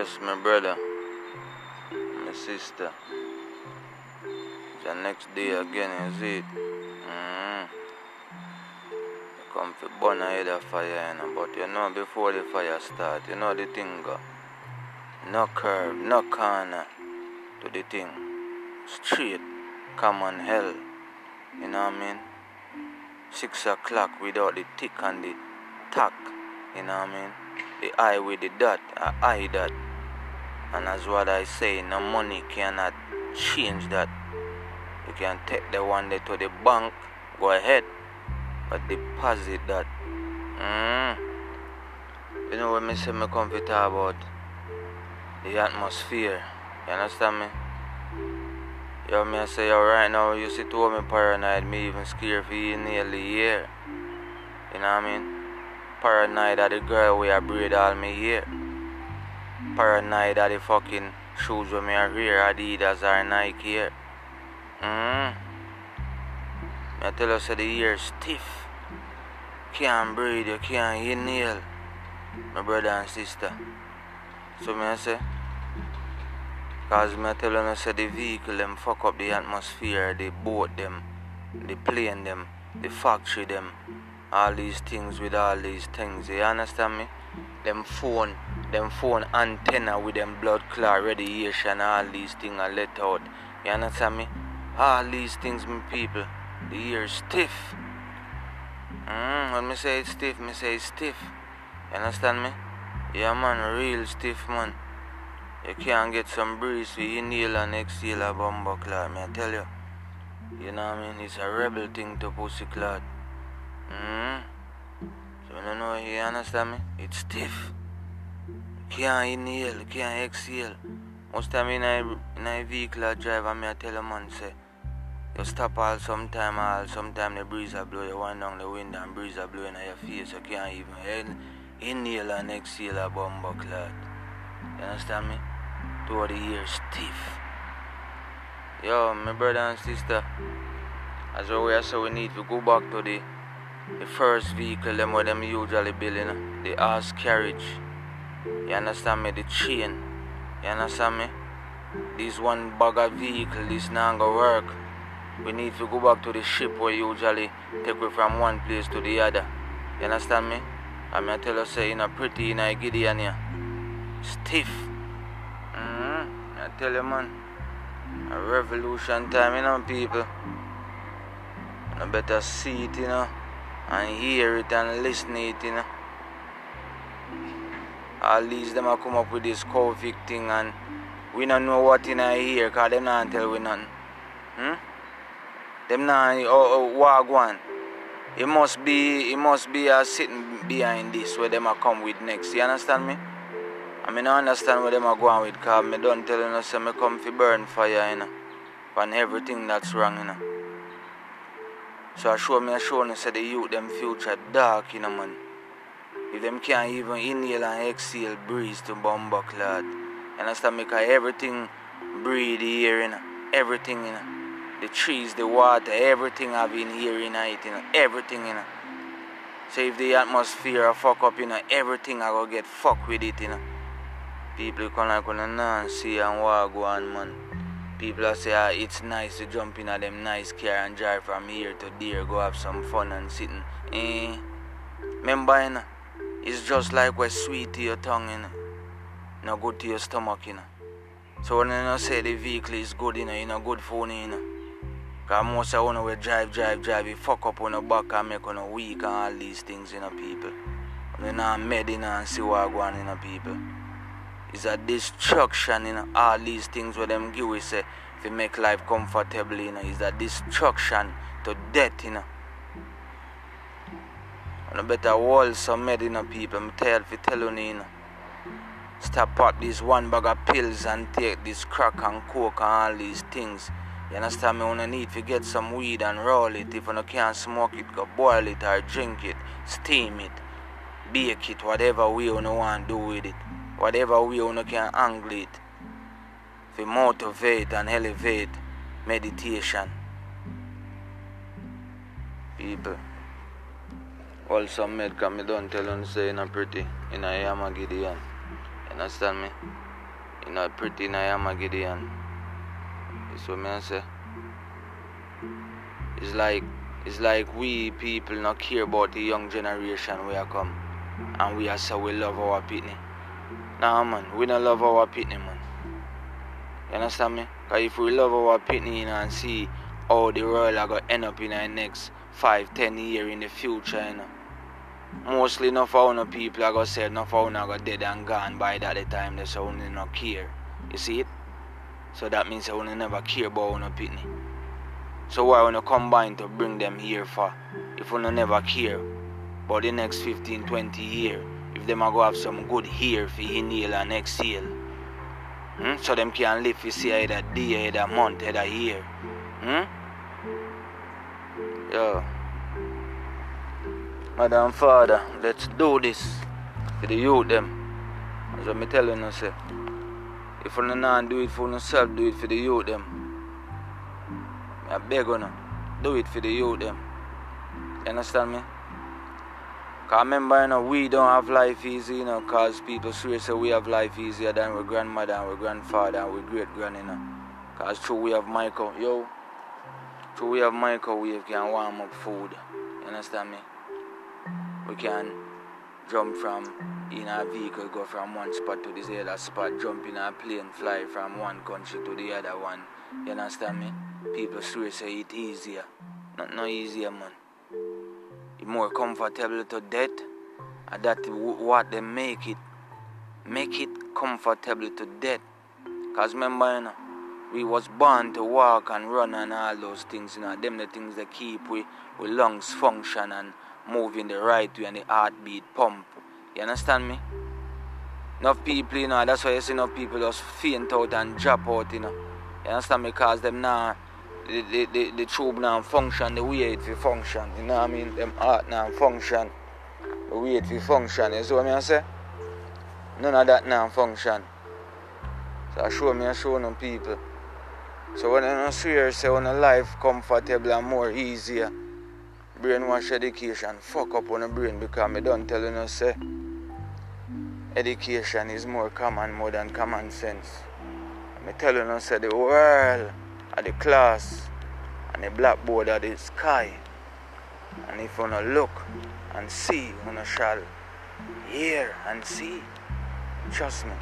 Yes, my brother, my sister. The next day again, is it? Mm. Come for burn ahead of fire, you know, but you know before the fire start, you know the thing go. No curve, no corner to the thing. Straight, common hell. You know what I mean? Six o'clock without the tick and the tack. You know what I mean? The eye with the dot, I eye that. And as what I say, no money cannot change that. You can take the one there to the bank, go ahead, but deposit that. Mm. You know what me say me come about? The atmosphere. You understand me? Yo, me I say, yo, right now, you see two me paranoid, me even scared for you nearly year. You know what I mean? Paranoid that the girl we are braid all me here. Paranoid that the fucking shoes with me are here, Adidas or Nike here. Mm. I tell you, say the ear stiff. Can't breathe, you can't inhale. My brother and sister. So me I say, cause me I tell you, say the vehicle them fuck up the atmosphere, the boat them, the plane them, the factory them, all these things with all these things. You understand me? Them phone, them phone antenna with them blood clot radiation, all these things are let out. You understand me? All these things, me people, the ear stiff. Mm, when me say it's stiff, me say it's stiff. You understand me? Yeah, man, real stiff, man. You can't get some breeze with inhale and exhale a bumbo clot, me I tell you. You know what I mean? It's a rebel thing to pussy clot. Mm. So you know, you understand me? It's stiff. Can't inhale, can't exhale. Most time in a, in a vehicle I drive, and me I tell a man, say, you stop all sometime, all sometime the breeze a blow, you wind down the window and breeze a blow in your face, you can't even in, inhale and exhale a bumbo clot. You understand me? To the ear stiff. Yo, my brother and sister, as always, so we need to go back to the the first vehicle them where them usually build, you know, the horse carriage. You understand me? The chain. You understand me? This one of vehicle, this not gonna work. We need to go back to the ship where you usually take we from one place to the other. You understand me? I mean, I tell you, say, you know, pretty in a Gideon here. Stiff. Mm-hmm. I tell you, man. A revolution time, you know, people. You better see it, you know, and hear it and listen it, you know. All these them a come up with this COVID thing and we don't know what in a here cause them not tell we nothing. Hmm? Them not oh, oh wagwan. It must be it must be a sitting behind this where them a come with next. You understand me? I mean I understand where them are going with cause me don't tell you no say me come fi burn fire you know. On everything that's wrong you know. So I show me I show you say the youth them future dark you know man. If them can't even inhale and exhale breeze to bumbo clot. You understand me? Cause everything breathe here, know. Everything, you know. The trees, the water, everything I've been know, it, you know. Everything, you know. So if the atmosphere a fuck up, you know, everything I go get fuck with it, you know. People come like on a Nancy and walk on, man. People are say ah, it's nice to jump in a them nice car and drive from here to there, go have some fun and sitting. Eh. Remember, you know, it's just like what's sweet to your tongue, you know. No good to your stomach, you know. So when you know say the vehicle is good, you know, you know, good for you, know. Cause most of you will drive, drive, drive, you fuck up on the back and make on a weak and all these things, you know, people. You know, med, you know, and see what going, you know, people. It's a destruction, you know, all these things where them give we say, if you make life comfortable, you know, it's a destruction to death, you know. And I better wall some med, you know, people. Tired of telling you, you know. Stop pop this one bag of pills and take this crack and coke and all these things. You understand me? When I need to get some weed and roll it. If you can't smoke it, go boil it or drink it, steam it, bake it, whatever way you want to do with it. Whatever way you can angle it. To motivate and elevate meditation. People. Also, can me don't tell you say you pretty in a Yamagideon. You understand me? You not pretty in a Gideon. That's what I say. It's like it's like we people not care about the young generation we are come and we are so we love our pitney. Nah man, we don't love our pitney man. You understand me? Cause if we love our pitney you know, and see how the world are gonna end up in the next five, ten year in the future, you know. Mostly enough of our people are gonna say enough of our go dead and gone by that the time they say only not care. You see it? So that means they only never care about our pitney. So why wanna combine to bring them here for if we never care about the next 15, 20 years? If them are go have some good hair for inhale and exhale. Hmm? So them can live for see either day, either month, either year. Hmm? Yeah. Madam Father, let's do this for the youth them. That's what me telling you say. If you not do it for yourself, do it for the youth them. I beg you. Do it for the youth them. You understand me? Cause remember, you know, we don't have life easy, you know, cause people swear say we have life easier than our grandmother and our grandfather and our great grand, you know. Cause true we have Michael, yo. True we have Michael, we can warm up food. You understand me? We can jump from in a vehicle, go from one spot to this other spot, jump in a plane, fly from one country to the other one. You understand me? People swear say it easier. Not no easier, man. It's more comfortable to death. And that what they make it. Make it comfortable to death. Cause remember, you know, we was born to walk and run and all those things, you know. Them the things that keep we, we lungs function and move in the right way and the heartbeat pump. You understand me? Enough people, you know, that's why you see enough people just faint out and drop out, you know. You understand me? Because them now the, the, the, the tube now function the way it function. You know what I mean? Them heart now function the way it function. You see what I say? None of that now function. So I show me I show them people. So when I swear say when a life comfortable and more easier, brainwash education fuck up on the brain because I don't tell you say education is more common more than common sense. I tell you say the world at the class and the blackboard at the sky. And if you wanna look and see, you shall hear and see. Trust me.